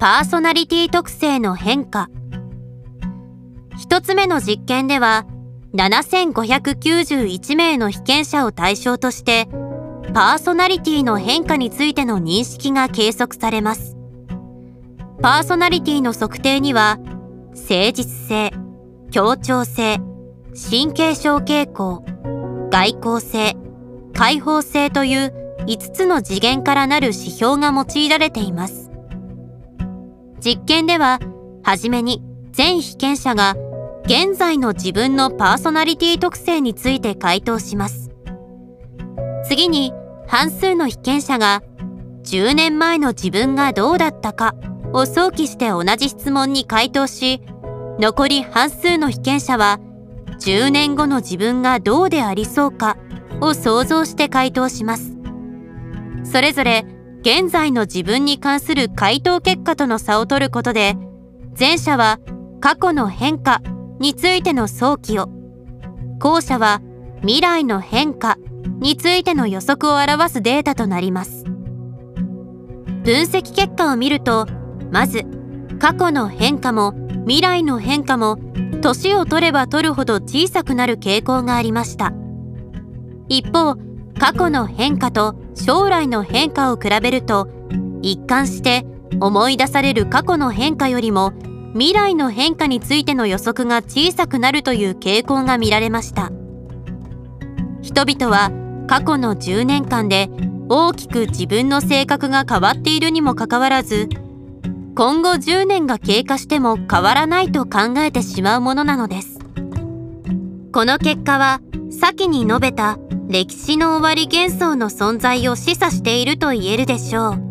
パーソナリティ特性の変化。一つ目の実験では7591名の被験者を対象としてパーソナリティの変化についての認識が計測されます。パーソナリティの測定には誠実性協調性神経症傾向外交性開放性という5つの次元からなる指標が用いられています。実験でははじめに全被験者が現在の自分のパーソナリティ特性について回答します。次に半数の被験者が10年前の自分がどうだったかを想起して同じ質問に回答し残り半数の被験者は10年後の自分がどうでありそうかを想像して回答します。それぞれ現在の自分に関する回答結果との差を取ることで前者は過去の変化についての早期を後者は未来の変化についての予測を表すデータとなります。分析結果を見るとまず過去の変化も未来の変化も年を取れば取るほど小さくなる傾向がありました。一方過去の変化と将来の変化を比べると一貫して思い出される過去の変化よりも未来の変化についての予測が小さくなるという傾向が見られました。人々は過去の10年間で大きく自分の性格が変わっているにもかかわらず今後10年が経過しても変わらないと考えてしまうものなのです。この結果は先に述べた歴史の終わり幻想の存在を示唆していると言えるでしょう。